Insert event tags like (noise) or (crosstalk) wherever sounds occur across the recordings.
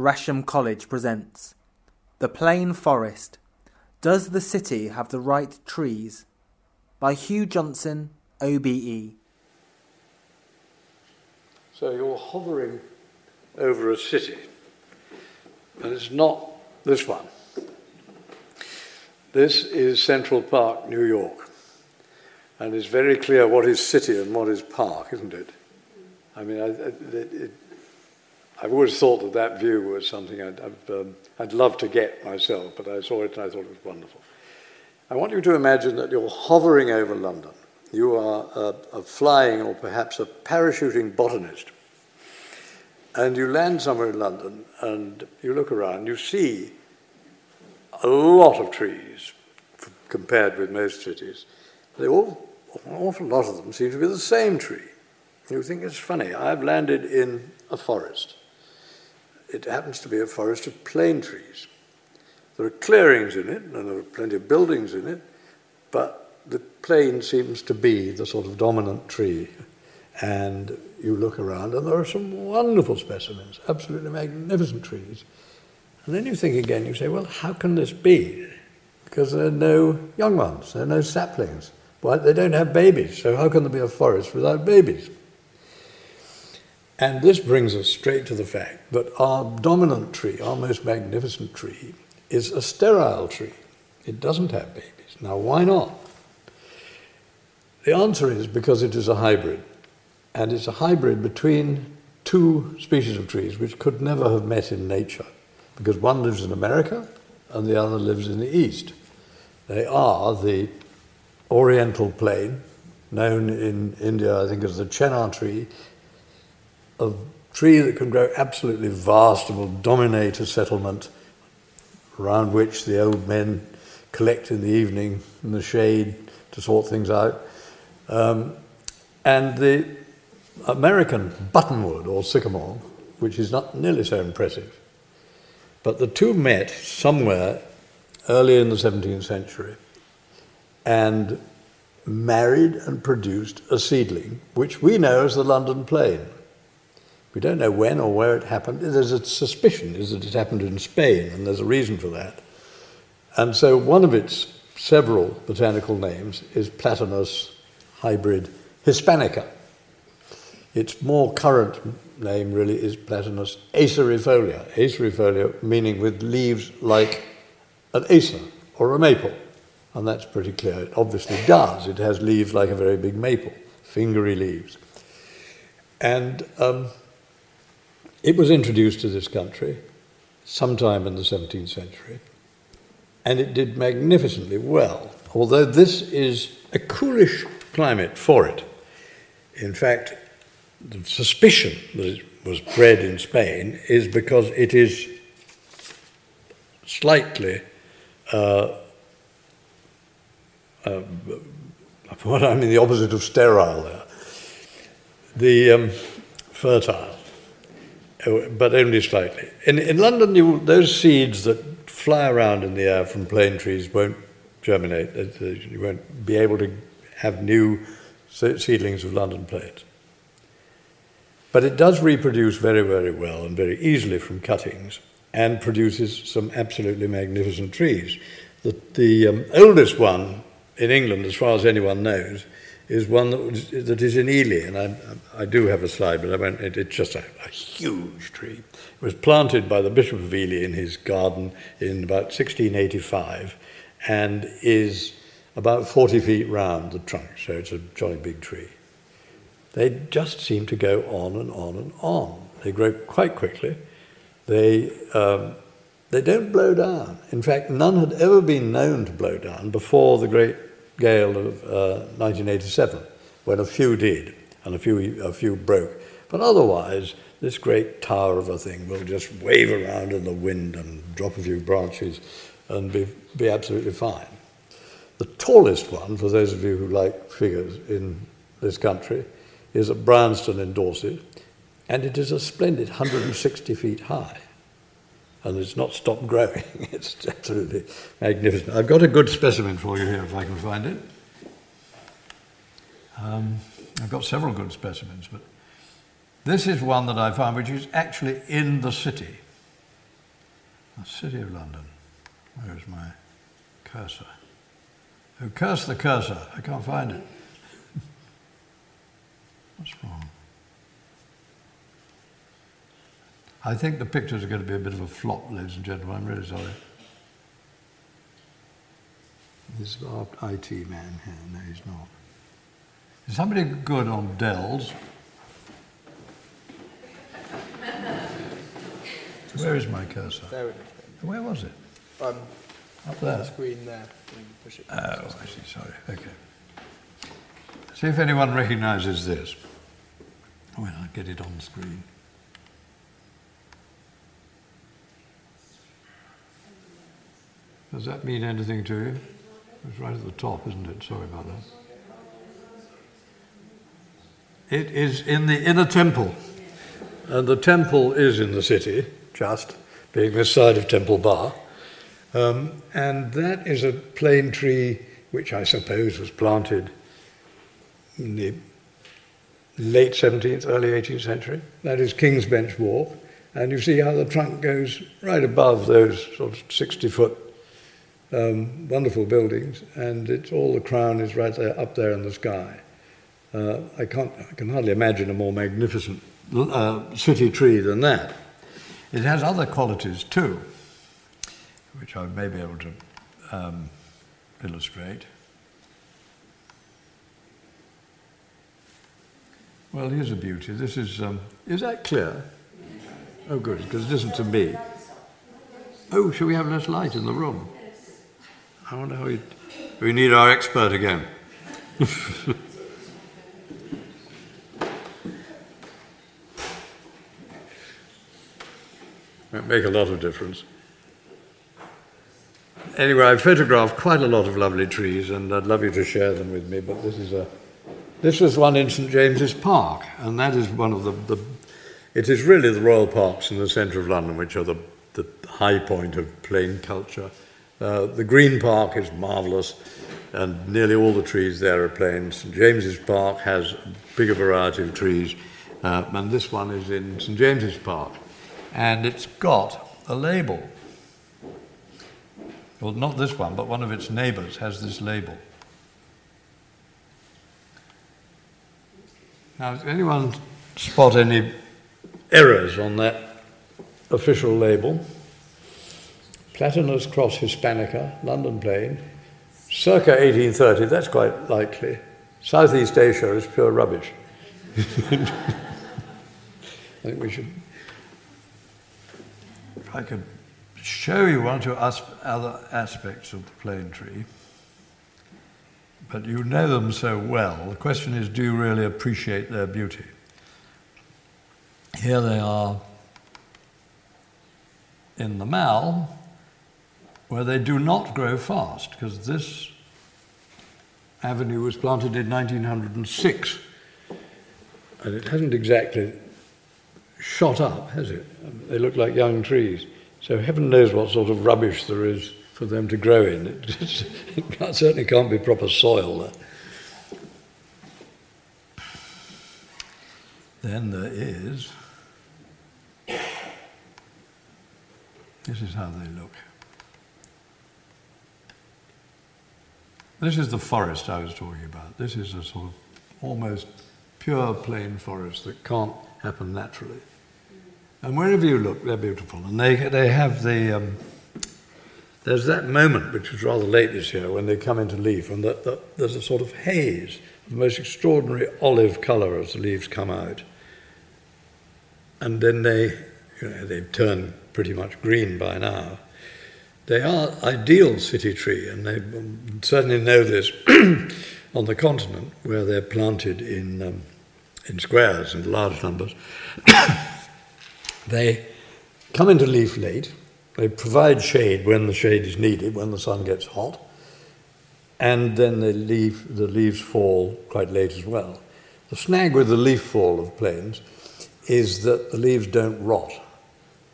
Gresham College presents The Plane Forest Does the City Have the Right Trees? by Hugh Johnson, OBE. So you're hovering over a city, and it's not this one. This is Central Park, New York, and it's very clear what is city and what is park, isn't it? I mean, I, it, it, I've always thought that that view was something I'd, I'd, um, I'd love to get myself, but I saw it and I thought it was wonderful. I want you to imagine that you're hovering over London. You are a, a flying or perhaps a parachuting botanist. And you land somewhere in London and you look around, you see a lot of trees compared with most cities. They all, an awful lot of them seem to be the same tree. You think it's funny. I've landed in a forest it happens to be a forest of plane trees. There are clearings in it, and there are plenty of buildings in it, but the plane seems to be the sort of dominant tree. And you look around, and there are some wonderful specimens, absolutely magnificent trees. And then you think again, you say, well, how can this be? Because there are no young ones, there are no saplings. Why? They don't have babies, so how can there be a forest without babies? And this brings us straight to the fact that our dominant tree, our most magnificent tree, is a sterile tree. It doesn't have babies. Now, why not? The answer is because it is a hybrid. And it's a hybrid between two species of trees which could never have met in nature, because one lives in America and the other lives in the East. They are the oriental plane, known in India, I think, as the chenar tree, a tree that can grow absolutely vast and will dominate a settlement around which the old men collect in the evening in the shade to sort things out. Um, and the American buttonwood or sycamore, which is not nearly so impressive. But the two met somewhere early in the 17th century and married and produced a seedling, which we know as the London plane. We don't know when or where it happened. There's a suspicion is that it happened in Spain, and there's a reason for that. And so one of its several botanical names is Platanus hybrid hispanica. Its more current name really is Platanus acerifolia, acerifolia meaning with leaves like an acer or a maple. And that's pretty clear. It obviously does. It has leaves like a very big maple, fingery leaves. And um, it was introduced to this country sometime in the 17th century, and it did magnificently well, although this is a coolish climate for it. In fact, the suspicion that it was bred in Spain is because it is slightly, uh, uh, (laughs) what I mean, the opposite of sterile there, the um, fertile. Oh, but only slightly. In, in London, you, those seeds that fly around in the air from plane trees won't germinate. You won't be able to have new seedlings of London planes. But it does reproduce very, very well and very easily from cuttings and produces some absolutely magnificent trees. The, the um, oldest one in England, as far as anyone knows, is one that, that is in Ely, and I, I do have a slide, but I won't, it, it's just a, a, huge tree. It was planted by the Bishop of Ely in his garden in about 1685 and is about 40 feet round, the trunk, so it's a jolly big tree. They just seem to go on and on and on. They grow quite quickly. They, um, they don't blow down. In fact, none had ever been known to blow down before the great gale of uh, 1987, when a few did and a few, a few broke. But otherwise, this great tower of a thing will just wave around in the wind and drop a few branches and be, be absolutely fine. The tallest one, for those of you who like figures in this country, is at Bryanston in Dorset, and it is a splendid 160 feet high and it's not stopped growing. (laughs) it's absolutely magnificent. I've got a good specimen for you here if I can find it. Um, I've got several good specimens, but this is one that I found which is actually in the city. The City of London. Where is my cursor? Oh, curse the cursor. I can't find it. (laughs) What's wrong? I think the pictures are going to be a bit of a flop, ladies and gentlemen. I'm really sorry. This is our IT man here. No, he's not. Is somebody good on Dells? Where is my cursor? There it is. Where was it? Um, Up the there. screen there. You can push it. Oh, I see. Sorry. Okay. See if anyone recognises this. When I get it on the screen. Does that mean anything to you? It's right at the top, isn't it? Sorry about that. It is in the inner temple. And the temple is in the city, just being this side of Temple Bar. Um, and that is a plane tree which I suppose was planted in the late 17th, early 18th century. That is King's Bench Walk. And you see how the trunk goes right above those sort of 60 foot um, wonderful buildings, and it's all the crown is right there, up there in the sky. Uh, I, can't, I can hardly imagine a more magnificent uh, city tree than that. It has other qualities too, which I may be able to um, illustrate. Well, here's a beauty. This is, um, is that clear? Oh, good, because it isn't to me. Oh, shall we have less light in the room? I wonder how we. We need our expert again. (laughs) Might make a lot of difference. Anyway, I've photographed quite a lot of lovely trees, and I'd love you to share them with me. But this is a, this was one in St James's Park, and that is one of the, the it is really the royal parks in the centre of London, which are the, the high point of plane culture. Uh, the Green Park is marvellous, and nearly all the trees there are plane. St James's Park has a bigger variety of trees, uh, and this one is in St James's Park, and it's got a label. Well, not this one, but one of its neighbours has this label. Now, does anyone spot any errors on that official label? Platanus cross hispanica, London plane, circa 1830, that's quite likely. Southeast Asia is pure rubbish. (laughs) I think we should. If I could show you one or two as- other aspects of the plane tree, but you know them so well. The question is do you really appreciate their beauty? Here they are in the Mall, where they do not grow fast, because this avenue was planted in 1906, and it hasn't exactly shot up, has it? They look like young trees. So heaven knows what sort of rubbish there is for them to grow in. It, just, (laughs) it can't- certainly can't be proper soil. Then there is. This is how they look. This is the forest I was talking about. This is a sort of almost pure plane forest that can't happen naturally. And wherever you look, they're beautiful. And they, they have the. Um, there's that moment, which was rather late this year, when they come into leaf, and that, that there's a sort of haze, the most extraordinary olive colour as the leaves come out. And then they, you know, they've turned pretty much green by now. They are ideal city tree, and they certainly know this (clears throat) on the continent, where they're planted in, um, in squares in large numbers. (coughs) They come into leaf late. They provide shade when the shade is needed, when the sun gets hot, and then they leave, the leaves fall quite late as well. The snag with the leaf fall of planes is that the leaves don't rot.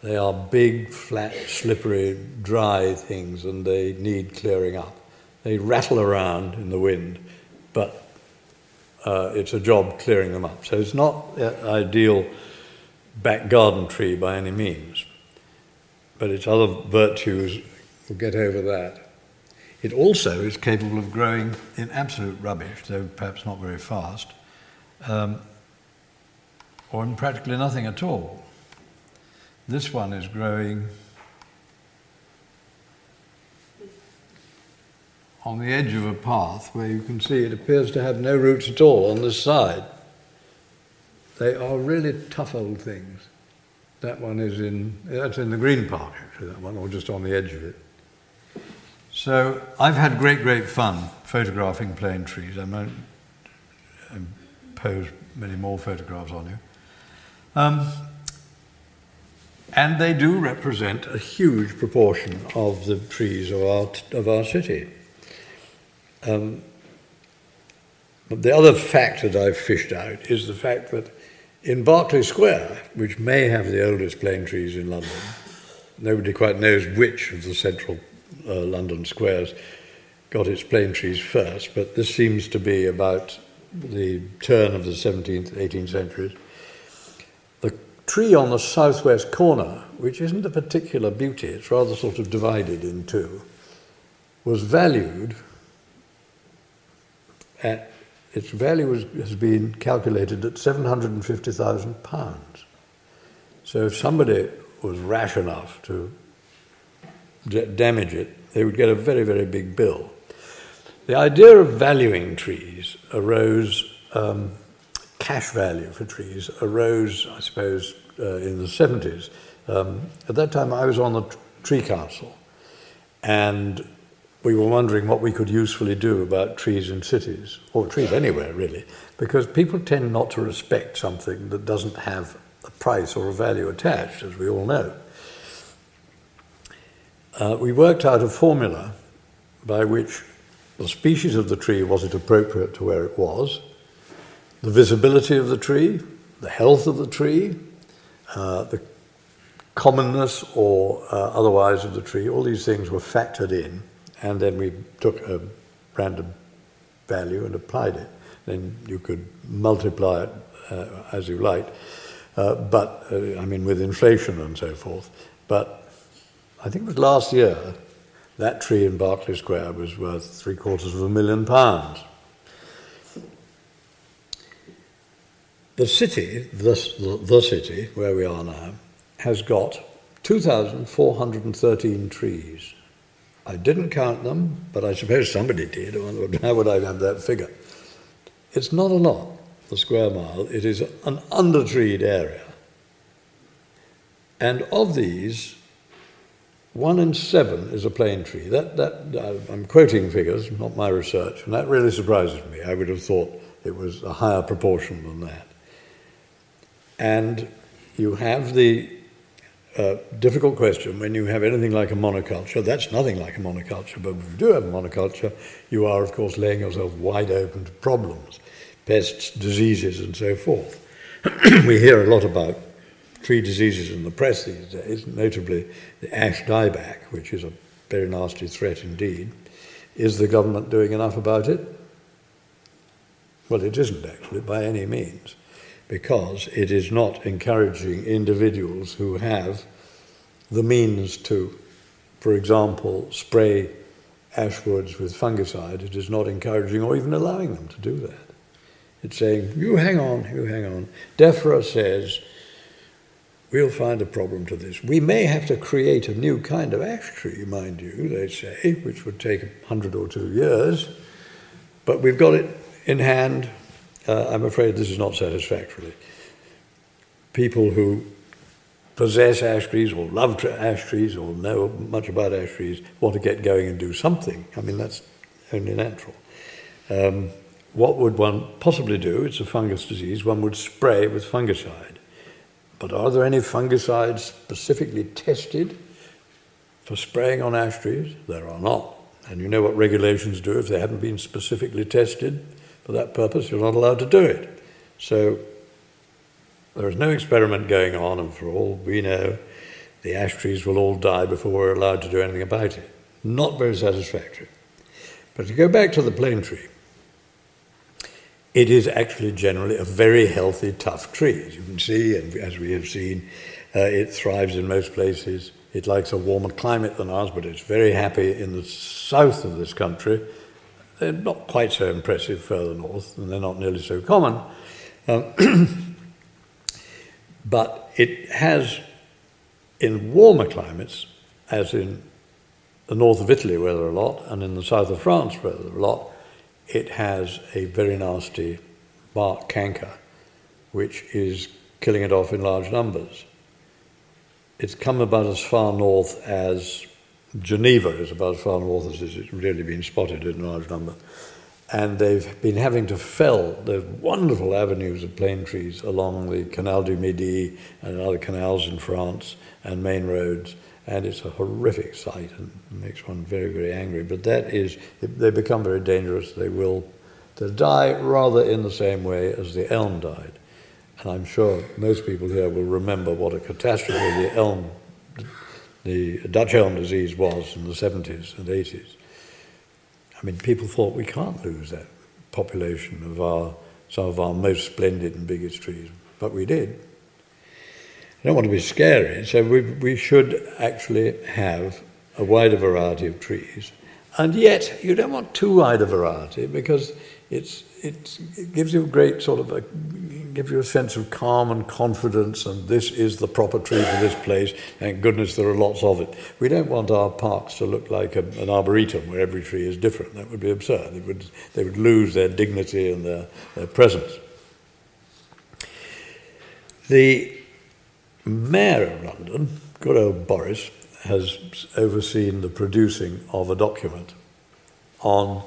They are big, flat, slippery, dry things, and they need clearing up. They rattle around in the wind, but uh, it's a job clearing them up. So it's not an ideal back garden tree by any means. but its other virtues will get over that. It also is capable of growing in absolute rubbish, though perhaps not very fast, um, or in practically nothing at all. This one is growing on the edge of a path where you can see it appears to have no roots at all on this side. They are really tough old things. That one is in, that's in the Green Park actually, that one, or just on the edge of it. So I've had great, great fun photographing plane trees. I won't impose many more photographs on you. Um, and they do represent a huge proportion of the trees of our, of our city. Um, but the other fact that I've fished out is the fact that in Berkeley Square, which may have the oldest plane trees in London, nobody quite knows which of the central uh, London squares got its plane trees first, but this seems to be about the turn of the 17th, 18th centuries. Tree on the southwest corner, which isn't a particular beauty, it's rather sort of divided in two, was valued at, its value was, has been calculated at £750,000. So if somebody was rash enough to damage it, they would get a very, very big bill. The idea of valuing trees arose, um, cash value for trees arose, I suppose, uh, in the 70s. Um, at that time, I was on the Tree Council, and we were wondering what we could usefully do about trees in cities, or trees anywhere really, because people tend not to respect something that doesn't have a price or a value attached, as we all know. Uh, we worked out a formula by which the species of the tree was it appropriate to where it was, the visibility of the tree, the health of the tree, uh, the commonness or uh, otherwise of the tree, all these things were factored in and then we took a random value and applied it. Then you could multiply it uh, as you liked, uh, but uh, I mean with inflation and so forth. But I think it was last year that tree in Berkeley Square was worth three quarters of a million pounds. The city, the, the, the city where we are now, has got 2,413 trees. I didn't count them, but I suppose somebody did. (laughs) How would I have that figure? It's not a lot, the square mile. It is an undertreed area. And of these, one in seven is a plane tree. That, that, uh, I'm quoting figures, not my research, and that really surprises me. I would have thought it was a higher proportion than that. And you have the uh, difficult question when you have anything like a monoculture. That's nothing like a monoculture, but if you do have a monoculture, you are, of course, laying yourself wide open to problems, pests, diseases, and so forth. (clears throat) we hear a lot about tree diseases in the press these days, notably the ash dieback, which is a very nasty threat indeed. Is the government doing enough about it? Well, it isn't actually by any means because it is not encouraging individuals who have the means to, for example, spray ashwoods with fungicide. It is not encouraging or even allowing them to do that. It's saying, you hang on, you hang on. DEFRA says, we'll find a problem to this. We may have to create a new kind of ash tree, mind you, they say, which would take a hundred or two years, but we've got it in hand uh, I'm afraid this is not satisfactory. People who possess ash trees or love ash trees or know much about ash trees want to get going and do something. I mean, that's only natural. Um, what would one possibly do? It's a fungus disease. One would spray with fungicide. But are there any fungicides specifically tested for spraying on ash trees? There are not. And you know what regulations do if they haven't been specifically tested? For that purpose, you're not allowed to do it. So there is no experiment going on, and for all we know, the ash trees will all die before we're allowed to do anything about it. Not very satisfactory. But to go back to the plane tree, it is actually generally a very healthy, tough tree. As you can see, and as we have seen, uh, it thrives in most places. It likes a warmer climate than ours, but it's very happy in the south of this country. They're not quite so impressive further north, and they're not nearly so common. Um, (clears throat) but it has, in warmer climates, as in the north of Italy, where there are a lot, and in the south of France, where there are a lot, it has a very nasty bark canker, which is killing it off in large numbers. It's come about as far north as Geneva is about as far north as it's really been spotted in a large number. And they've been having to fell those wonderful avenues of plane trees along the Canal du Midi and other canals in France and main roads. And it's a horrific sight and makes one very, very angry. But that is, they become very dangerous. They will they'll die rather in the same way as the elm died. And I'm sure most people here will remember what a catastrophe the elm, the Dutch elm disease was in the 70s and 80s. I mean, people thought we can't lose that population of our, some of our most splendid and biggest trees, but we did. I don't want to be scary, so we, we should actually have a wider variety of trees. And yet, you don't want too wide a variety because it's, it gives you a great sort of a, gives you a sense of calm and confidence, and this is the proper tree for this place. Thank goodness there are lots of it. We don't want our parks to look like a, an arboretum where every tree is different. That would be absurd. They would, they would lose their dignity and their, their presence. The mayor of London, good old Boris, has overseen the producing of a document on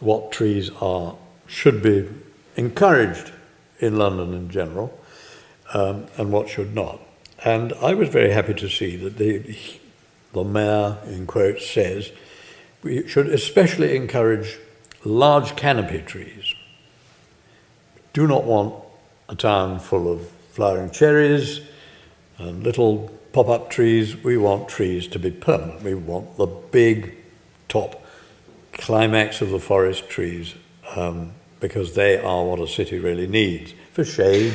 what trees are should be encouraged in London in general, um, and what should not. And I was very happy to see that the, the mayor, in quotes, says we should especially encourage large canopy trees. Do not want a town full of flowering cherries and little pop up trees. We want trees to be permanent. We want the big top climax of the forest trees um, because they are what a city really needs for shade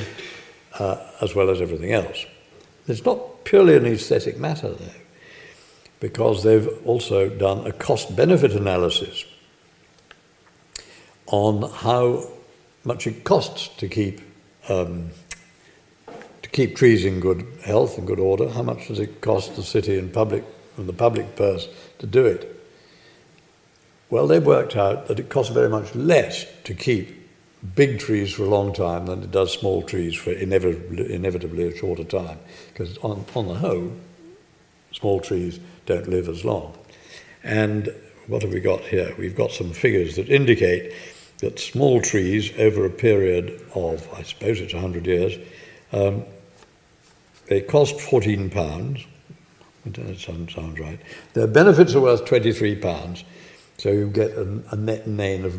uh, as well as everything else. It's not purely an aesthetic matter, though, because they've also done a cost benefit analysis on how much it costs to keep. Um, to keep trees in good health and good order, how much does it cost the city and public and the public purse to do it? Well, they've worked out that it costs very much less to keep big trees for a long time than it does small trees for inevitably, inevitably a shorter time. Because on, on the whole, small trees don't live as long. And what have we got here? We've got some figures that indicate that small trees over a period of, I suppose it's 100 years, um, they cost 14 pounds. That sounds, sounds right. Their benefits are worth 23 pounds so you get a, a net gain of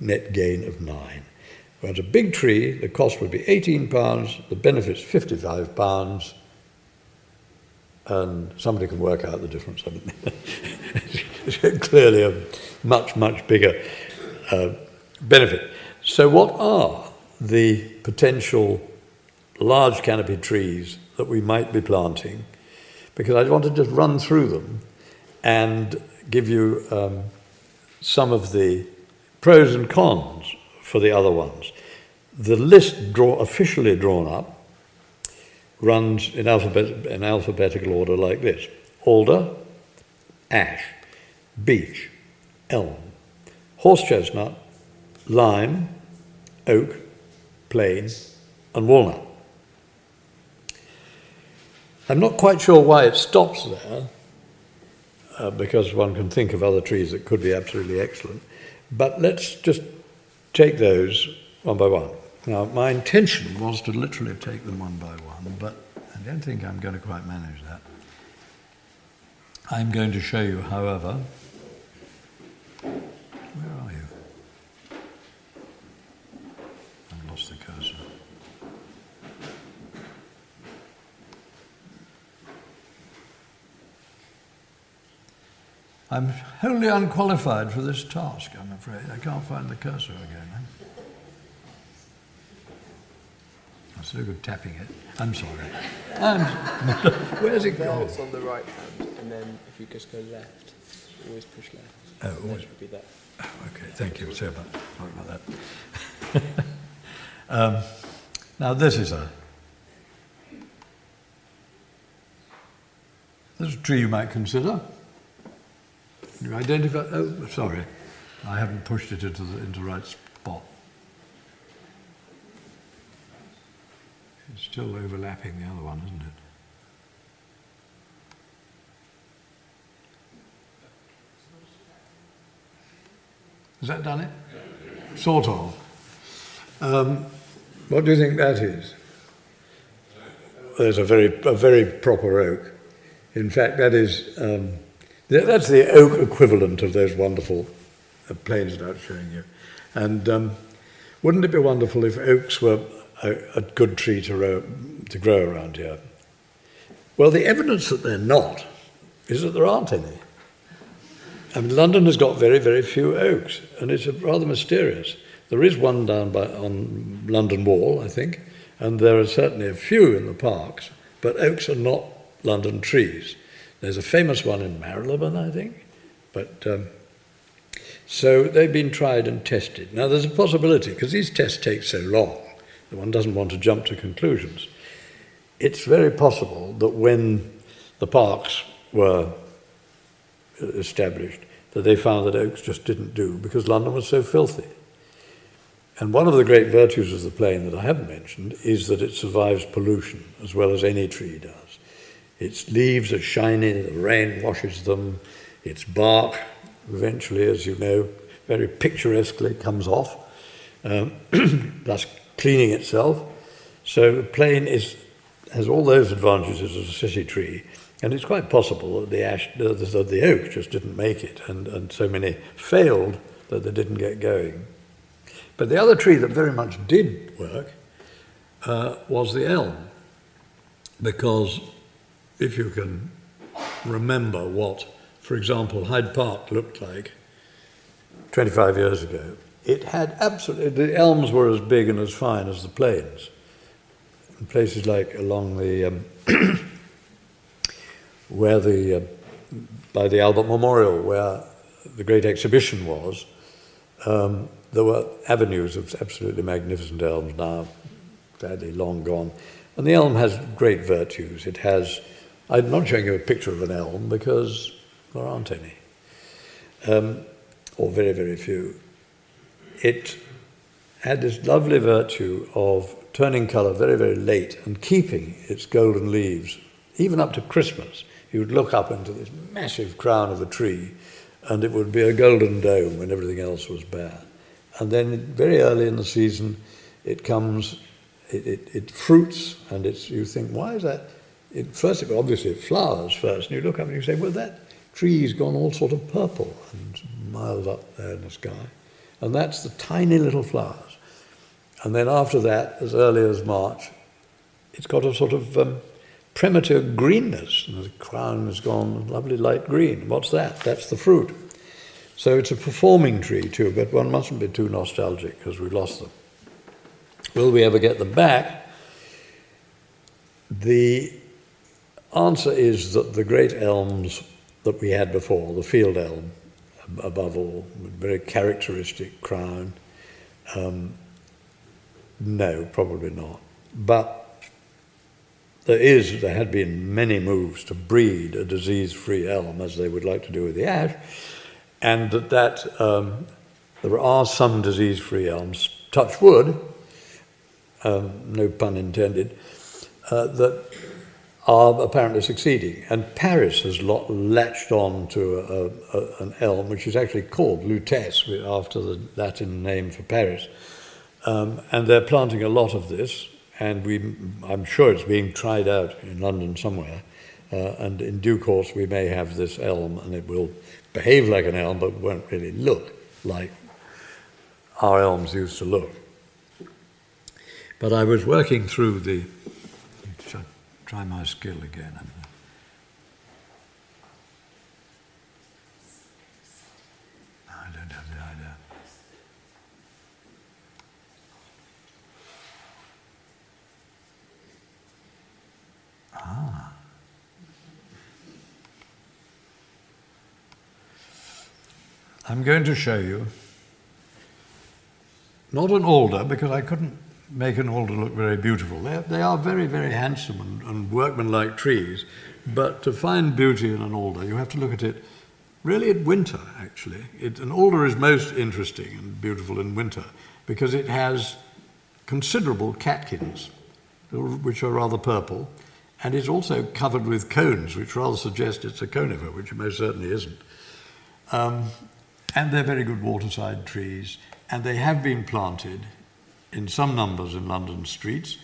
net gain of nine. Whereas a big tree, the cost would be 18 pounds, the benefits 55 pounds, and somebody can work out the difference. (laughs) It's clearly a much, much bigger uh, benefit. So, what are the potential large canopy trees that we might be planting? Because I want to just run through them and give you um, some of the pros and cons for the other ones. The list draw, officially drawn up runs in, alphabet, in alphabetical order like this alder, ash, beech, elm, horse chestnut, lime, oak, plane, and walnut. I'm not quite sure why it stops there, uh, because one can think of other trees that could be absolutely excellent. But let's just take those one by one. Now, my intention was to literally take them one by one, but I don't think I'm going to quite manage that. I'm going to show you, however, where are you? I've lost the cursor. I'm wholly unqualified for this task, I'm afraid. I can't find the cursor again. Eh? so good tapping it. I'm sorry. I'm, (laughs) where's it going? it's on the right hand, and then if you just go left, always push left. Oh, and always. Should be that. Okay, thank you. Sorry about, sorry about that. (laughs) um, now this is a this is a tree you might consider. You identify? Oh, sorry, I haven't pushed it into the into the right spot. It's still overlapping the other one, isn't it? Has that done it? Sort of. Um, what do you think that is? There's a very, a very proper oak. In fact, that is um, that's the oak equivalent of those wonderful uh, planes that I was showing you. And um, wouldn't it be wonderful if oaks were a, a good tree to, ro- to grow around here? Well, the evidence that they're not is that there aren't any. I mean, London has got very, very few oaks, and it's rather mysterious. There is one down by, on London Wall, I think, and there are certainly a few in the parks, but oaks are not London trees. There's a famous one in Marylebone, I think, but um, so they've been tried and tested. Now, there's a possibility, because these tests take so long, that one doesn't want to jump to conclusions. It's very possible that when the parks were established that they found that oaks just didn't do because London was so filthy. And one of the great virtues of the plane that I haven't mentioned is that it survives pollution as well as any tree does. Its leaves are shiny, the rain washes them, its bark eventually, as you know, very picturesquely comes off, um, (clears throat) thus cleaning itself. So the plane is, has all those advantages as a city tree, and it's quite possible that the, ash, the, the oak just didn't make it, and, and so many failed that they didn't get going. But the other tree that very much did work uh, was the elm, because if you can remember what, for example, Hyde Park looked like 25 years ago, it had absolutely, the elms were as big and as fine as the planes. In places like along the, um, (clears throat) where the, uh, by the Albert Memorial, where the great exhibition was, um, there were avenues of absolutely magnificent elms now, sadly long gone. And the elm has great virtues. It has, I'm not showing you a picture of an elm because there aren't any, um, or very, very few. It had this lovely virtue of turning colour very, very late and keeping its golden leaves, even up to Christmas. You would look up into this massive crown of a tree and it would be a golden dome when everything else was bare. And then very early in the season, it comes, it, it, it fruits, and it's, you think, why is that? It, first, it, obviously, it flowers first, and you look up and you say, well, that tree's gone all sort of purple and miles up there in the sky. And that's the tiny little flowers. And then after that, as early as March, it's got a sort of um, premature greenness. And the crown has gone lovely light green. What's that? That's the fruit. So it's a performing tree too, but one mustn't be too nostalgic because we've lost them. Will we ever get them back? The answer is that the great elms that we had before, the field elm above all, very characteristic crown, um, no, probably not. But there is, there had been many moves to breed a disease-free elm, as they would like to do with the ash, and that, that um, there are some disease-free elms, touch wood, um, no pun intended, uh, that are apparently succeeding. And Paris has latched on to a, a, an elm, which is actually called Lutece, after the Latin name for Paris. Um, and they're planting a lot of this, and we, I'm sure it's being tried out in London somewhere. Uh, and in due course, we may have this elm, and it will behave like an elm, but won't really look like our elms used to look. But I was working through the try my skill again. Uh, I don't have the idea. Ah. I'm going to show you not an alder because I couldn't make an alder look very beautiful. They're, they are very, very handsome and, and workmanlike trees, but to find beauty in an alder, you have to look at it really in winter, actually. It, an alder is most interesting and beautiful in winter because it has considerable catkins, which are rather purple, and it's also covered with cones, which rather suggest it's a conifer, which it most certainly isn't. Um, and they're very good waterside trees, and they have been planted in some numbers in London streets.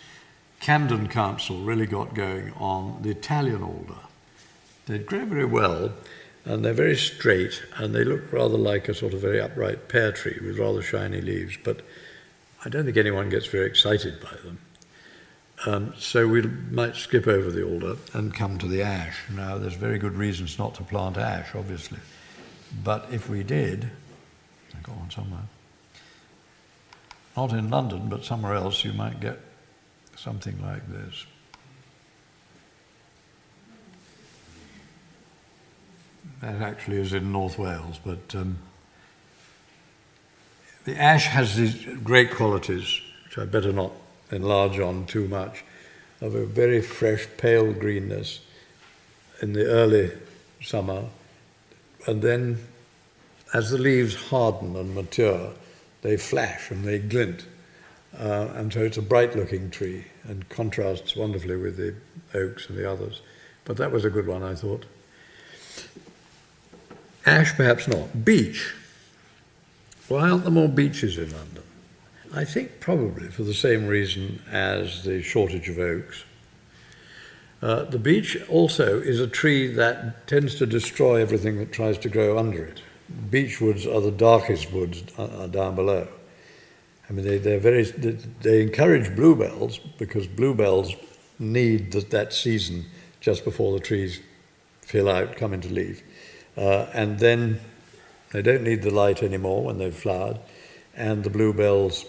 Camden Council really got going on the Italian alder. They grow very well, and they're very straight, and they look rather like a sort of very upright pear tree with rather shiny leaves, but I don't think anyone gets very excited by them. Um, so we might skip over the alder and come to the ash. Now, there's very good reasons not to plant ash, obviously. But if we did, I got one somewhere not in London, but somewhere else, you might get something like this. That actually is in North Wales, but um, the ash has these great qualities, which I better not enlarge on too much, of a very fresh, pale greenness in the early summer, and then as the leaves harden and mature, they flash and they glint. Uh, and so it's a bright looking tree and contrasts wonderfully with the oaks and the others. But that was a good one, I thought. Ash, perhaps not. Beech. Why aren't there more beeches in London? I think probably for the same reason as the shortage of oaks. Uh, the beech also is a tree that tends to destroy everything that tries to grow under it beech woods are the darkest woods uh, down below. I mean, they, they're very, they encourage bluebells because bluebells need that, that season just before the trees fill out, come into leaf. Uh, and then they don't need the light anymore when they've flowered, and the bluebells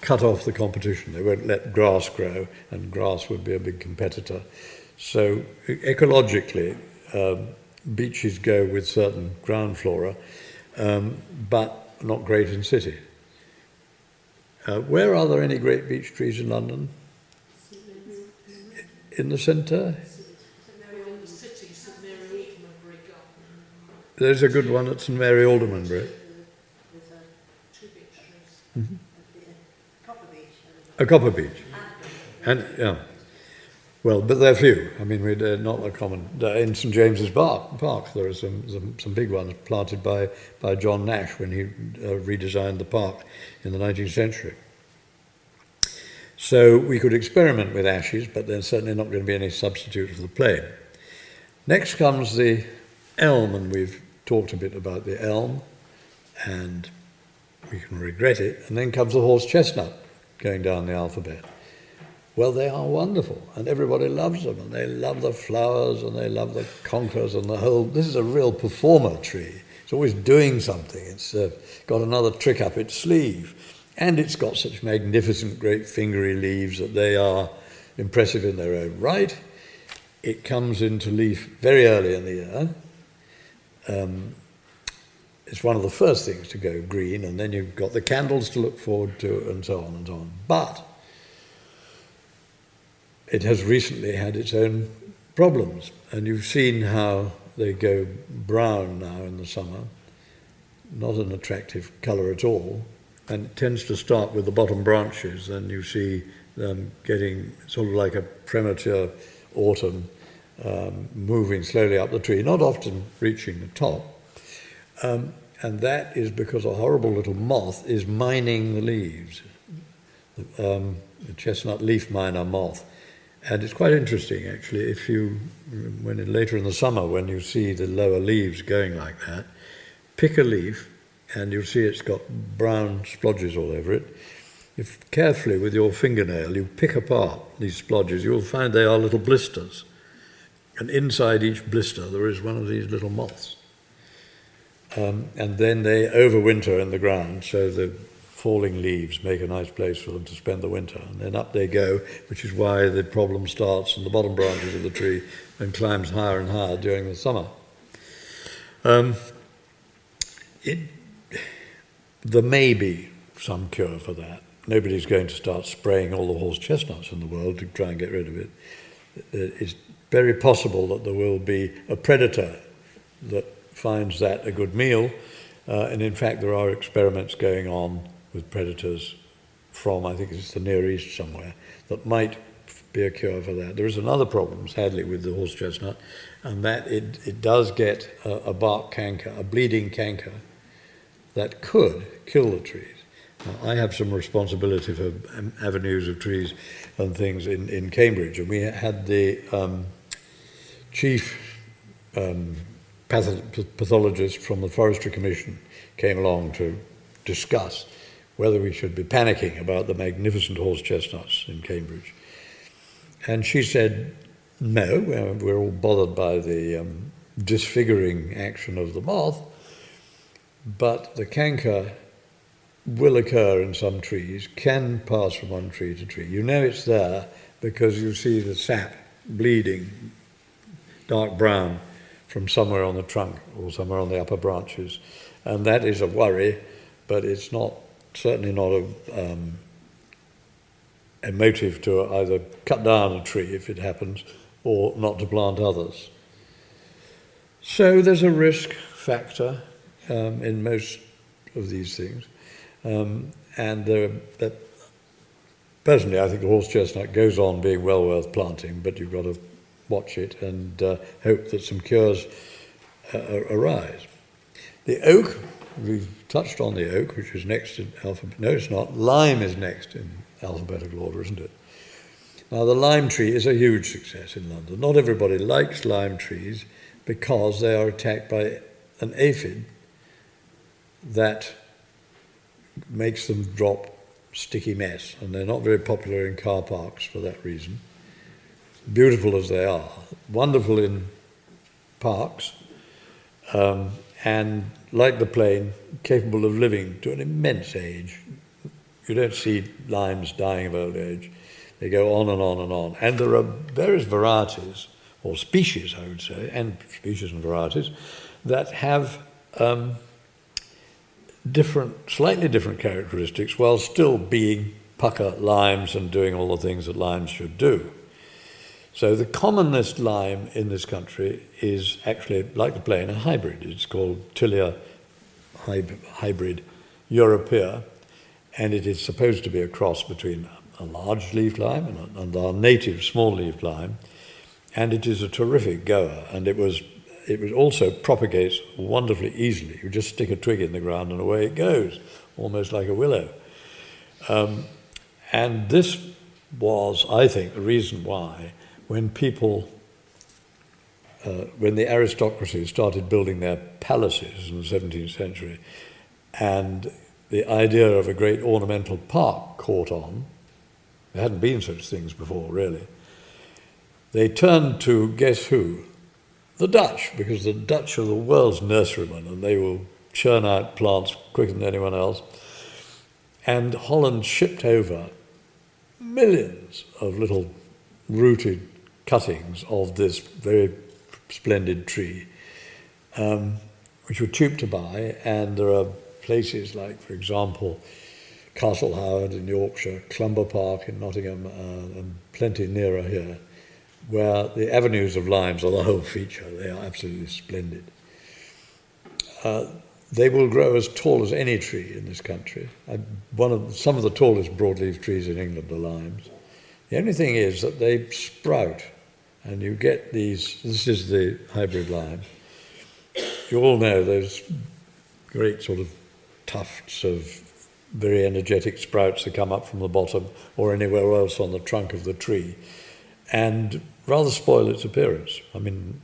cut off the competition. They won't let grass grow, and grass would be a big competitor. So, ecologically, um, beeches go with certain ground flora, um, but not great in city. Uh, where are there any great beech trees in London? In the centre? There's a good one at St Mary Aldermanbury. Mm-hmm. A copper beech. And yeah. Well, but they're few. I mean, they're not a common. In St James's Park, Park there are some, some, some, big ones planted by, by John Nash when he uh, redesigned the park in the 19th century. So we could experiment with ashes, but there's certainly not going to be any substitute for the plane. Next comes the elm, and we've talked a bit about the elm, and we can regret it. And then comes the horse chestnut going down the alphabet. Well, they are wonderful, and everybody loves them, and they love the flowers, and they love the conkers, and the whole. This is a real performer tree. It's always doing something. It's uh, got another trick up its sleeve, and it's got such magnificent, great fingery leaves that they are impressive in their own right. It comes into leaf very early in the year. Um, it's one of the first things to go green, and then you've got the candles to look forward to, and so on and so on. But it has recently had its own problems. And you've seen how they go brown now in the summer, not an attractive colour at all. And it tends to start with the bottom branches, and you see them getting sort of like a premature autumn, um, moving slowly up the tree, not often reaching the top. Um, and that is because a horrible little moth is mining the leaves. Um, the chestnut leaf miner moth. And it's quite interesting, actually, if you, when later in the summer, when you see the lower leaves going like that, pick a leaf and you'll see it's got brown splodges all over it. If carefully with your fingernail you pick apart these splodges, you'll find they are little blisters. And inside each blister there is one of these little moths. Um, and then they overwinter in the ground, so the falling leaves make a nice place for them to spend the winter. And then up they go, which is why the problem starts in the bottom branches of the tree and climbs higher and higher during the summer. Um, it there may be some cure for that. Nobody's going to start spraying all the horse chestnuts in the world to try and get rid of it. It's very possible that there will be a predator that finds that a good meal, uh, and in fact, there are experiments going on with predators from, I think it's the Near East somewhere, that might be a cure for that. There is another problem, sadly, with the horse chestnut, and that it, it does get a, a bark canker, a bleeding canker, that could kill the trees. Now, I have some responsibility for avenues of trees and things in, in Cambridge, and we had the um, chief um, pathologist from the Forestry Commission came along to discuss whether we should be panicking about the magnificent horse chestnuts in Cambridge. And she said, no, we're, we're all bothered by the um, disfiguring action of the moth, but the canker will occur in some trees, can pass from one tree to tree. You know it's there because you see the sap bleeding dark brown from somewhere on the trunk or somewhere on the upper branches. And that is a worry, but it's not certainly not a, um, a motive to either cut down a tree if it happens or not to plant others. So there's a risk factor um, in most of these things. Um, and personally, I think the horse chestnut goes on being well worth planting, but you've got to watch it and uh, hope that some cures uh, arise. The oak, we've touched on the oak, which is next in alphabet. No, it's not. Lime is next in alphabetical order, isn't it? Now, the lime tree is a huge success in London. Not everybody likes lime trees because they are attacked by an aphid that makes them drop sticky mess, and they're not very popular in car parks for that reason. Beautiful as they are, wonderful in parks, um, and like the plane, capable of living to an immense age. You don't see limes dying of old age. They go on and on and on. And there are various varieties, or species, I would say, and species and varieties, that have um, different, slightly different characteristics while still being pucker limes and doing all the things that limes should do. So the commonest lime in this country is actually, like the plane, a hybrid. It's called Tilia hybrid europaea, and it is supposed to be a cross between a large leaf lime and, and our native small leaf lime, and it is a terrific goer, and it was it also propagates wonderfully easily. You just stick a twig in the ground and away it goes, almost like a willow. Um, and this was, I think, the reason why when people, uh, when the aristocracy started building their palaces in the 17th century, and the idea of a great ornamental park caught on, there hadn't been such things before, really. They turned to guess who? The Dutch, because the Dutch are the world's nurserymen and they will churn out plants quicker than anyone else. And Holland shipped over millions of little rooted cuttings of this very splendid tree, um, which were cheap to buy. And there are places like, for example, Castle Howard in Yorkshire, Clumber Park in Nottingham, uh, and plenty nearer here, where the avenues of limes are the whole feature. They are absolutely splendid. Uh, they will grow as tall as any tree in this country. I, one of some of the tallest broadleaf trees in England are limes. The only thing is that they sprout, and you get these. This is the hybrid lime. You all know those great sort of tufts of very energetic sprouts that come up from the bottom or anywhere else on the trunk of the tree, and rather spoil its appearance. I mean,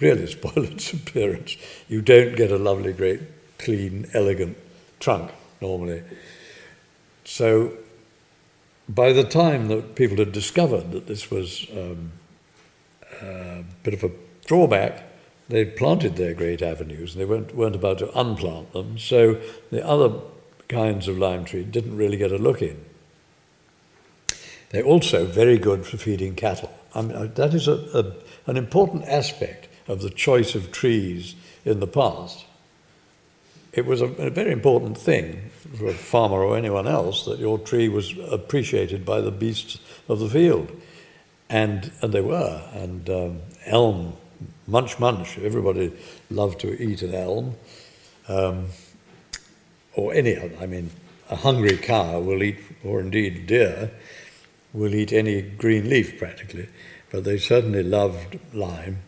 really (laughs) spoil its appearance. You don't get a lovely, great, clean, elegant trunk normally. So by the time that people had discovered that this was um, a bit of a drawback, they planted their great avenues and they weren't, weren't about to unplant them. So the other kinds of lime tree didn't really get a look in. They're also very good for feeding cattle. I mean, uh, that is a, a, an important aspect of the choice of trees in the past. it was a, a, very important thing for a farmer or anyone else that your tree was appreciated by the beasts of the field. And, and they were. And um, elm, munch munch, everybody loved to eat an elm. Um, or any other. I mean, a hungry cow will eat, or indeed deer, will eat any green leaf practically. But they certainly loved lime,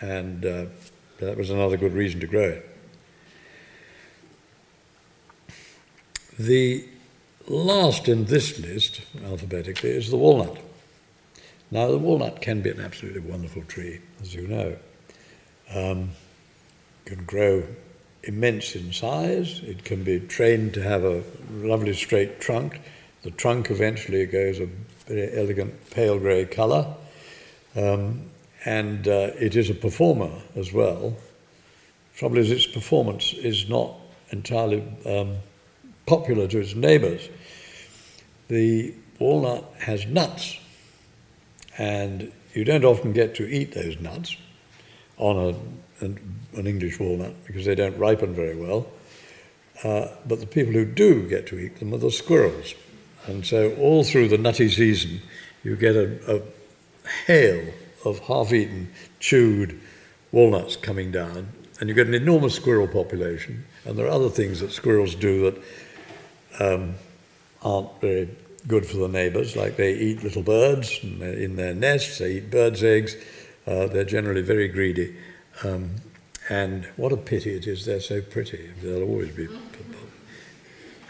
and uh, that was another good reason to grow it. The last in this list, alphabetically, is the walnut. Now, the walnut can be an absolutely wonderful tree, as you know. Um, can grow immense in size. It can be trained to have a lovely straight trunk. The trunk eventually goes a very elegant pale grey colour. Um, and uh, it is a performer as well. Trouble is, its performance is not entirely um, popular to its neighbours. The walnut has nuts, and you don't often get to eat those nuts on a, an, an English walnut because they don't ripen very well. Uh, but the people who do get to eat them are the squirrels. And so, all through the nutty season, you get a, a hail of half eaten, chewed walnuts coming down, and you get an enormous squirrel population. And there are other things that squirrels do that um, aren't very good for the neighbours, like they eat little birds in their nests, they eat birds' eggs, uh, they're generally very greedy. Um, and what a pity it is they're so pretty. They'll always be.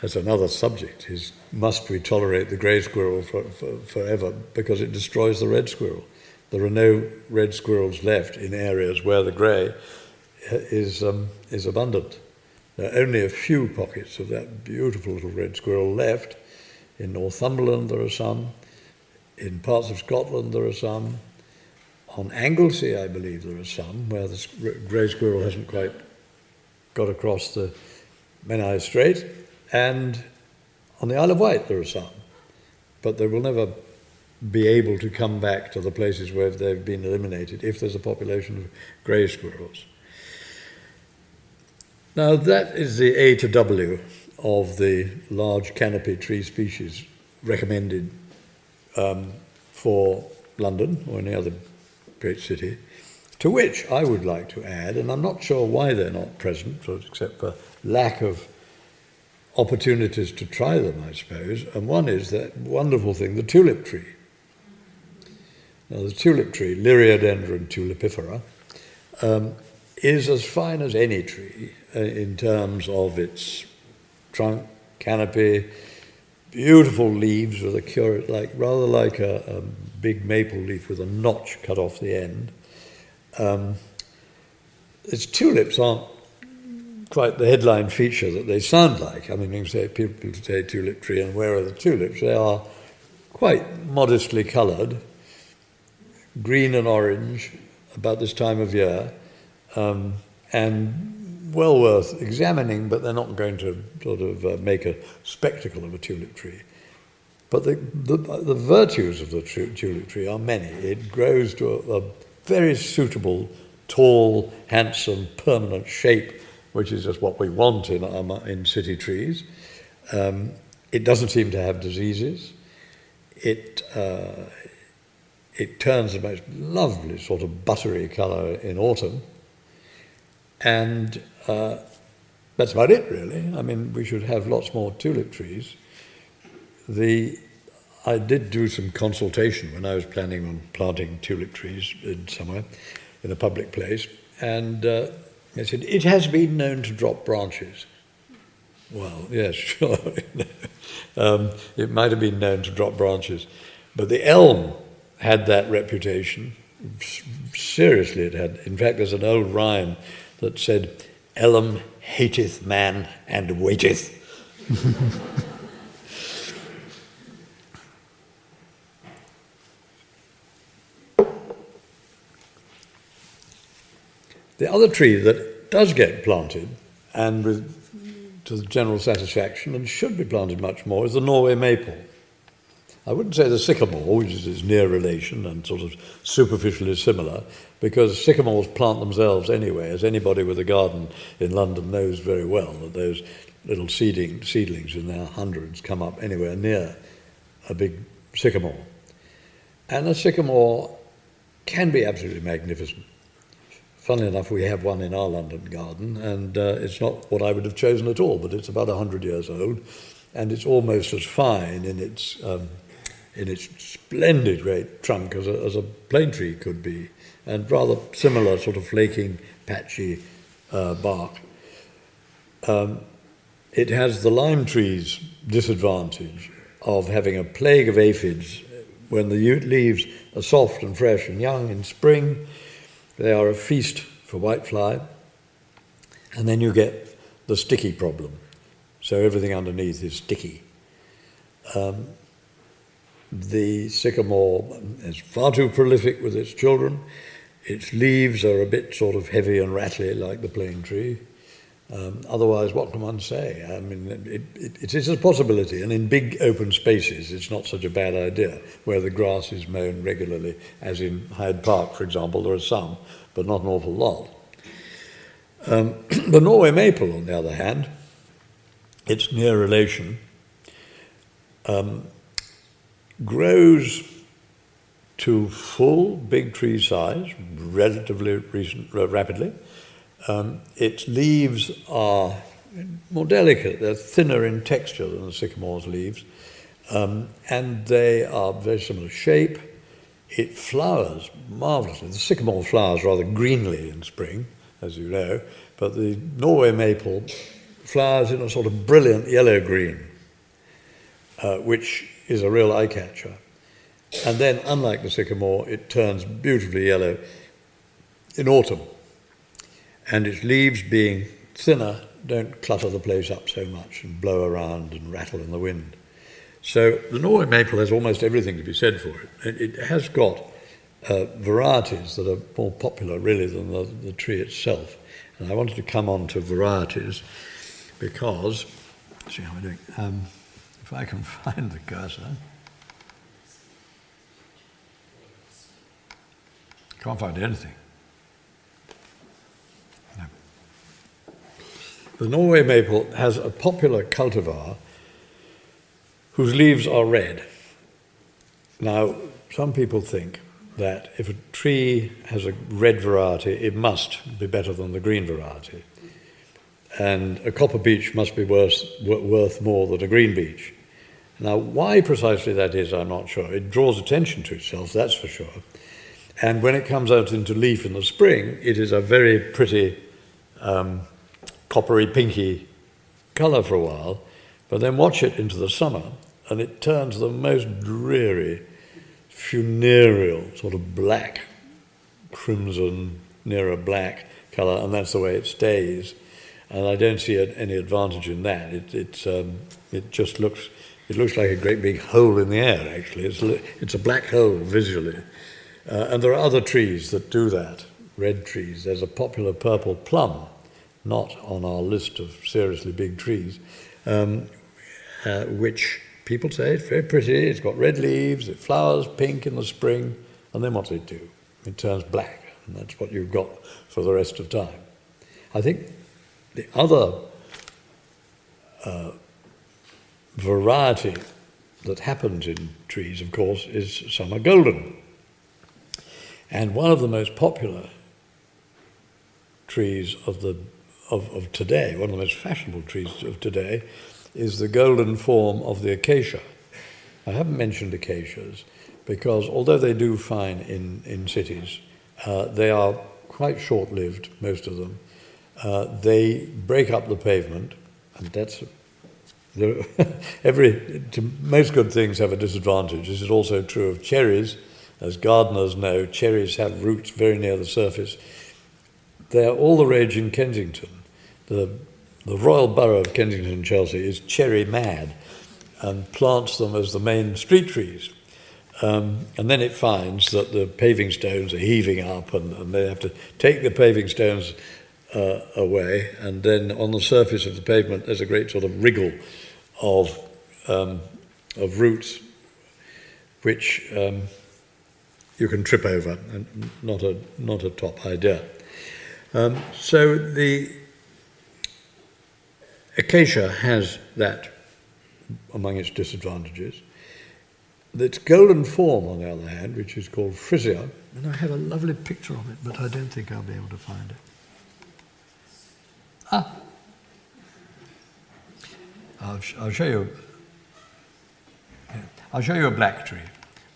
That's another subject: is must we tolerate the grey squirrel for, for, forever because it destroys the red squirrel? There are no red squirrels left in areas where the grey is um, is abundant. There are only a few pockets of that beautiful little red squirrel left. In Northumberland, there are some. In parts of Scotland, there are some. On Anglesey, I believe there are some where the grey squirrel hasn't quite got across the Menai Strait. And on the Isle of Wight, there are some. But they will never be able to come back to the places where they've been eliminated if there's a population of grey squirrels. Now, that is the A to W of the large canopy tree species recommended um, for London or any other great city, to which I would like to add, and I'm not sure why they're not present, except for lack of opportunities to try them, I suppose, and one is that wonderful thing, the tulip tree. Now, the tulip tree, Liriodendron tulipifera, um, is as fine as any tree uh, in terms of its trunk, canopy, beautiful leaves with a curate, like rather like a, a, big maple leaf with a notch cut off the end. Um, its tulips aren't quite the headline feature that they sound like. I mean, you say people say tulip tree, and where are the tulips? They are quite modestly coloured, green and orange, about this time of year um, and well worth examining, but they're not going to sort of uh, make a spectacle of a tulip tree. But the, the, the virtues of the tulip tree are many. It grows to a, a very suitable, tall, handsome, permanent shape, which is just what we want in, in city trees. Um, it doesn't seem to have diseases. It, uh, it turns a most lovely sort of buttery colour in autumn. And uh, that's about it, really. I mean, we should have lots more tulip trees. The, I did do some consultation when I was planning on planting tulip trees in somewhere, in a public place, and uh, they said, it has been known to drop branches. Well, (laughs) yes, sure. um, it might have been known to drop branches. But the elm had that reputation. Seriously, it had. In fact, there's an old rhyme that said, Elam hateth man and waiteth. (laughs) the other tree that does get planted, and with, to the general satisfaction, and should be planted much more, is the Norway maple. I wouldn't say the sycamore, which is its near relation and sort of superficially similar, because sycamores plant themselves anyway, as anybody with a garden in London knows very well, that those little seeding, seedlings in their hundreds come up anywhere near a big sycamore. And a sycamore can be absolutely magnificent. Funnily enough, we have one in our London garden, and uh, it's not what I would have chosen at all, but it's about 100 years old, and it's almost as fine in its, um, in its splendid great trunk as a, as a plane tree could be, and rather similar sort of flaking, patchy uh, bark. Um, it has the lime tree's disadvantage of having a plague of aphids when the leaves are soft and fresh and young in spring they are a feast for whitefly. And then you get the sticky problem. So everything underneath is sticky. Um, the sycamore is far too prolific with its children. Its leaves are a bit sort of heavy and rattly like the plane tree. Um, otherwise, what can one say? I mean, it, it, it is a possibility, and in big open spaces, it's not such a bad idea, where the grass is mown regularly, as in Hyde Park, for example, there are some, but not an awful lot. Um, (clears throat) the Norway maple, on the other hand, its near relation, um, grows to full big tree size relatively recent, rapidly um, its leaves are more delicate, they're thinner in texture than the sycamore's leaves, um, and they are very similar shape. It flowers marvelously. The sycamore flowers rather greenly in spring, as you know, but the Norway maple flowers in a sort of brilliant yellow green, uh, which is a real eye catcher. And then, unlike the sycamore, it turns beautifully yellow in autumn and its leaves being thinner don't clutter the place up so much and blow around and rattle in the wind. So the Norway maple has almost everything to be said for it. It, has got uh, varieties that are more popular really than the, the tree itself. And I wanted to come on to varieties because, see how we're doing. Um, if I can (laughs) find the cursor. Can't find anything. The Norway maple has a popular cultivar whose leaves are red. Now, some people think that if a tree has a red variety, it must be better than the green variety. And a copper beech must be worth more than a green beech. Now, why precisely that is, I'm not sure. It draws attention to itself, that's for sure. And when it comes out into leaf in the spring, it is a very pretty um, coppery pinky colour for a while, but then watch it into the summer and it turns the most dreary, funereal, sort of black, crimson, nearer black colour, and that's the way it stays. And I don't see any advantage in that. It, um, it just looks, it looks like a great big hole in the air, actually. It's, it's a black hole visually. Uh, and there are other trees that do that, red trees. There's a popular purple plum not on our list of seriously big trees, um, uh, which people say it's very pretty, it's got red leaves, it flowers pink in the spring, and then what does it do? It turns black, and that's what you've got for the rest of time. I think the other uh, variety that happens in trees, of course, is summer golden. And one of the most popular trees of the of, of today, one of the most fashionable trees of today, is the golden form of the acacia. I haven't mentioned acacias because although they do fine in, in cities, uh, they are quite short lived, most of them. Uh, they break up the pavement, and that's (laughs) every most good things have a disadvantage. This is also true of cherries. As gardeners know, cherries have roots very near the surface. They're all the rage in Kensington the, the Royal Borough of Kensington and Chelsea is cherry mad and plants them as the main street trees. Um, and then it finds that the paving stones are heaving up and, and they have to take the paving stones uh, away. And then on the surface of the pavement, there's a great sort of wriggle of, um, of roots which um, you can trip over, and not a, not a top idea. Um, so the acacia has that among its disadvantages. Its golden form, on the other hand, which is called frisia, and I have a lovely picture of it, but I don't think I'll be able to find it. Ah, I'll, I'll show you. I'll show you a black tree.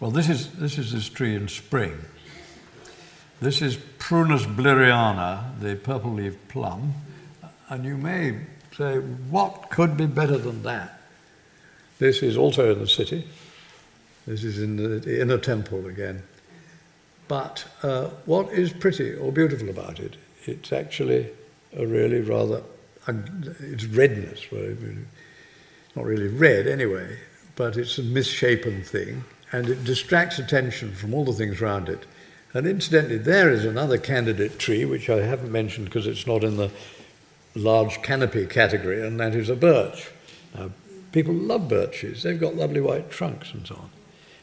Well, this is this is this tree in spring. This is Prunus blireana, the purple-leaved plum, and you may say, what could be better than that? This is also in the city. This is in the inner temple again. But uh, what is pretty or beautiful about it? It's actually a really rather, it's redness. Well, it's not really red anyway, but it's a misshapen thing, and it distracts attention from all the things around it. And incidentally, there is another candidate tree, which I haven't mentioned because it's not in the large canopy category, and that is a birch. Now, people love birches, they've got lovely white trunks and so on.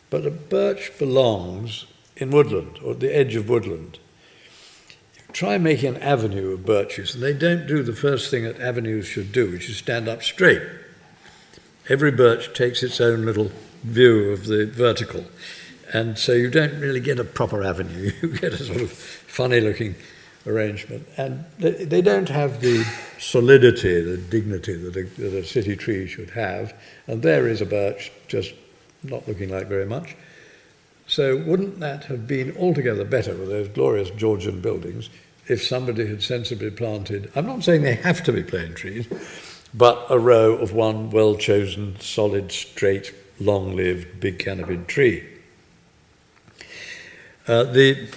But a birch belongs in woodland, or at the edge of woodland. Try making an avenue of birches, and they don't do the first thing that avenues should do, which is stand up straight. Every birch takes its own little view of the vertical, and so you don't really get a proper avenue. (laughs) You get a sort of funny looking arrangement. And they, they don't have the solidity, the dignity that a, that a city tree should have. And there is a birch just not looking like very much. So wouldn't that have been altogether better with those glorious Georgian buildings if somebody had sensibly planted, I'm not saying they have to be plane trees, but a row of one well chosen, solid, straight, long lived, big canopied tree. Uh, the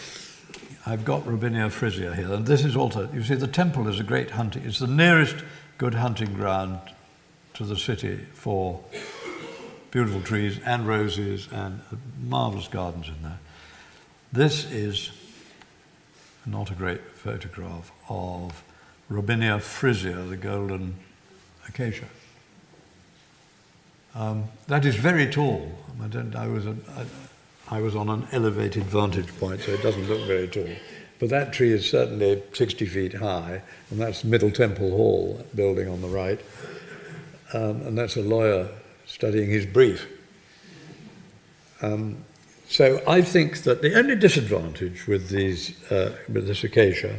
I've got Robinia frisia here, and this is also, you see, the temple is a great hunting, it's the nearest good hunting ground to the city for beautiful trees and roses and marvelous gardens in there. This is not a great photograph of Robinia frisia, the golden acacia. Um, that is very tall. I, I was a, I was on an elevated vantage point, so it doesn't look very tall. But that tree is certainly 60 feet high, and that's Middle Temple Hall building on the right. Um, and that's a lawyer studying his brief. Um, so I think that the only disadvantage with these uh, with this acacia,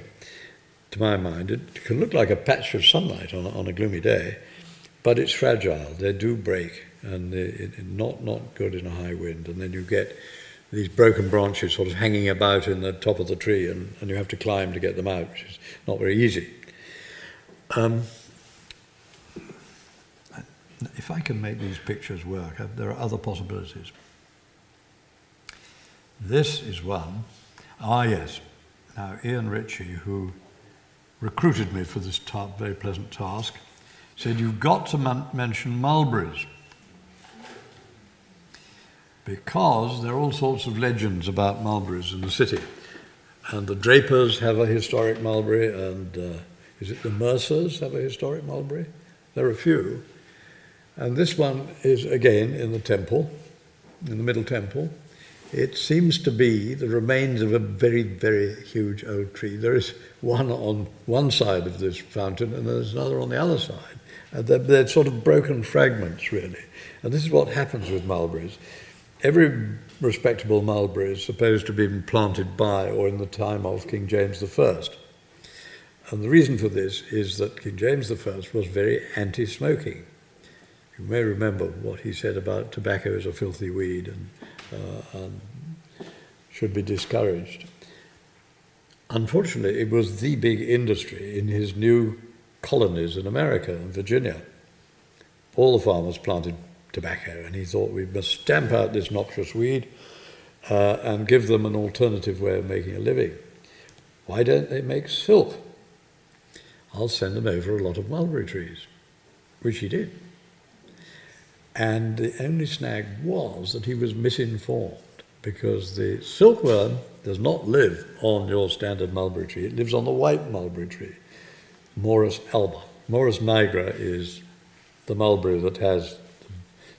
to my mind, it can look like a patch of sunlight on a, on a gloomy day, but it's fragile. They do break, and they, not not good in a high wind, and then you get these broken branches sort of hanging about in the top of the tree, and, and you have to climb to get them out, which is not very easy. Um, if I can make these pictures work, there are other possibilities. This is one. Ah, yes. Now, Ian Ritchie, who recruited me for this ta- very pleasant task, said, You've got to man- mention mulberries because there are all sorts of legends about mulberries in the city. And the Drapers have a historic mulberry, and uh, is it the Mercers have a historic mulberry? There are a few. And this one is again in the temple, in the middle temple. It seems to be the remains of a very, very huge old tree. There is one on one side of this fountain, and there's another on the other side. And they're, they're sort of broken fragments, really. And this is what happens with mulberries every respectable mulberry is supposed to have been planted by or in the time of King James I. And the reason for this is that King James I was very anti smoking. You may remember what he said about tobacco as a filthy weed and, and should be discouraged. Unfortunately, it was the big industry in his new colonies in America and Virginia. All the farmers planted tobacco, and he thought we must stamp out this noxious weed uh, and give them an alternative way of making a living. Why don't they make silk? I'll send them over a lot of mulberry trees, which he did. And the only snag was that he was misinformed because the silkworm does not live on your standard mulberry tree, it lives on the white mulberry tree, Morus alba. Morus nigra is the mulberry that has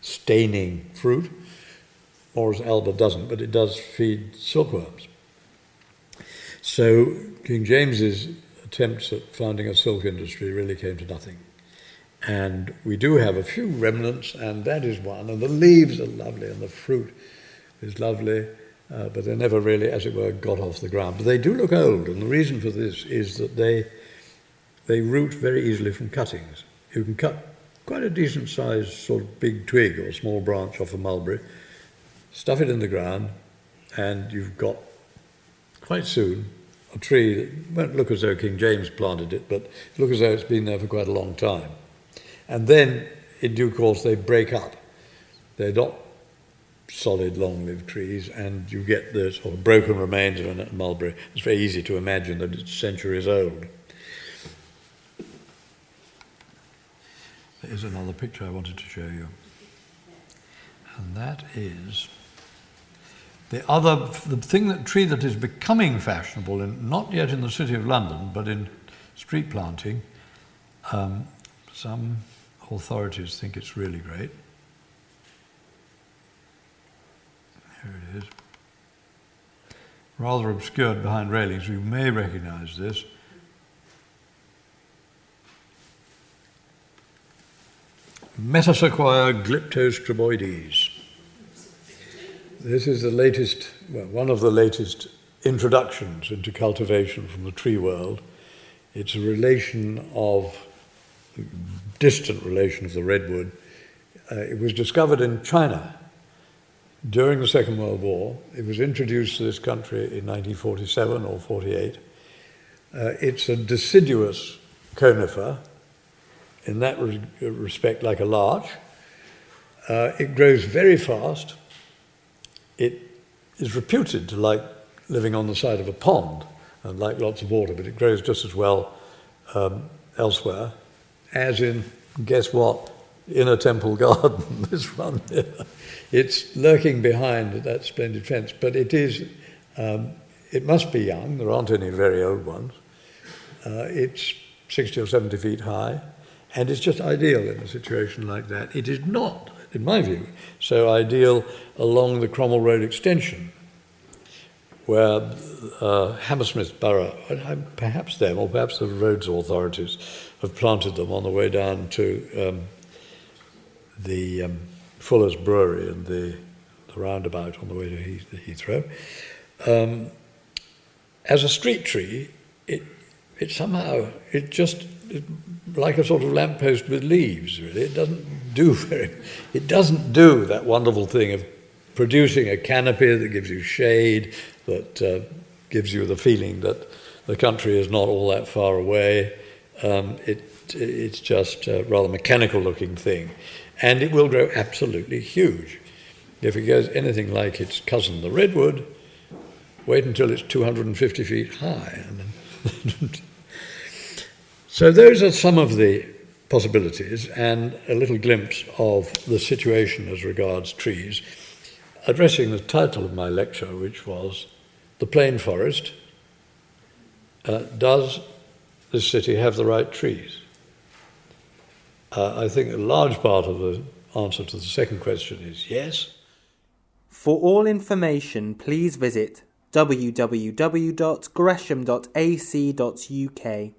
staining fruit, Morus alba doesn't, but it does feed silkworms. So King James's attempts at founding a silk industry really came to nothing. And we do have a few remnants, and that is one. And the leaves are lovely, and the fruit is lovely, uh, but they never really, as it were, got off the ground. But they do look old, and the reason for this is that they, they root very easily from cuttings. You can cut quite a decent sized sort of big twig or small branch off a mulberry, stuff it in the ground, and you've got quite soon a tree that won't look as though King James planted it, but look as though it's been there for quite a long time. And then, in due course, they break up. They're not solid, long lived trees, and you get the sort of broken remains of a mulberry. It's very easy to imagine that it's centuries old. There's another picture I wanted to show you. And that is the other, the thing that tree that is becoming fashionable, in, not yet in the city of London, but in street planting. Um, some authorities think it's really great. Here it is. Rather obscured behind railings, you may recognize this. Metasequoia glyptostroboides. This is the latest, well, one of the latest introductions into cultivation from the tree world. It's a relation of, distant relation of the redwood. Uh, it was discovered in China during the Second World War. It was introduced to this country in 1947 or 48. Uh, it's a deciduous conifer in that re- respect like a larch. Uh, it grows very fast. It is reputed to like living on the side of a pond and like lots of water, but it grows just as well um, elsewhere, as in, guess what, Inner Temple Garden, (laughs) this one here. It's lurking behind that splendid fence, but it is, um, it must be young, there aren't any very old ones. Uh, it's 60 or 70 feet high. And it's just ideal in a situation like that. It is not, in my view, so ideal along the Cromwell Road extension, where uh, Hammersmith Borough, perhaps them or perhaps the roads authorities, have planted them on the way down to um, the um, Fuller's Brewery and the, the, roundabout on the way to Heathrow. Um, as a street tree, it, it somehow, it just, it, like a sort of lamppost with leaves, really. It doesn't do (laughs) very, it doesn't do that wonderful thing of producing a canopy that gives you shade, that uh, gives you the feeling that the country is not all that far away. Um, it, it's just a rather mechanical looking thing. And it will grow absolutely huge. If it goes anything like its cousin, the redwood, wait until it's 250 feet high. (laughs) So those are some of the possibilities and a little glimpse of the situation as regards trees, addressing the title of my lecture, which was The Plane Forest. Uh, does this city have the right trees? Uh, I think a large part of the answer to the second question is yes. For all information, please visit www.gresham.ac.uk.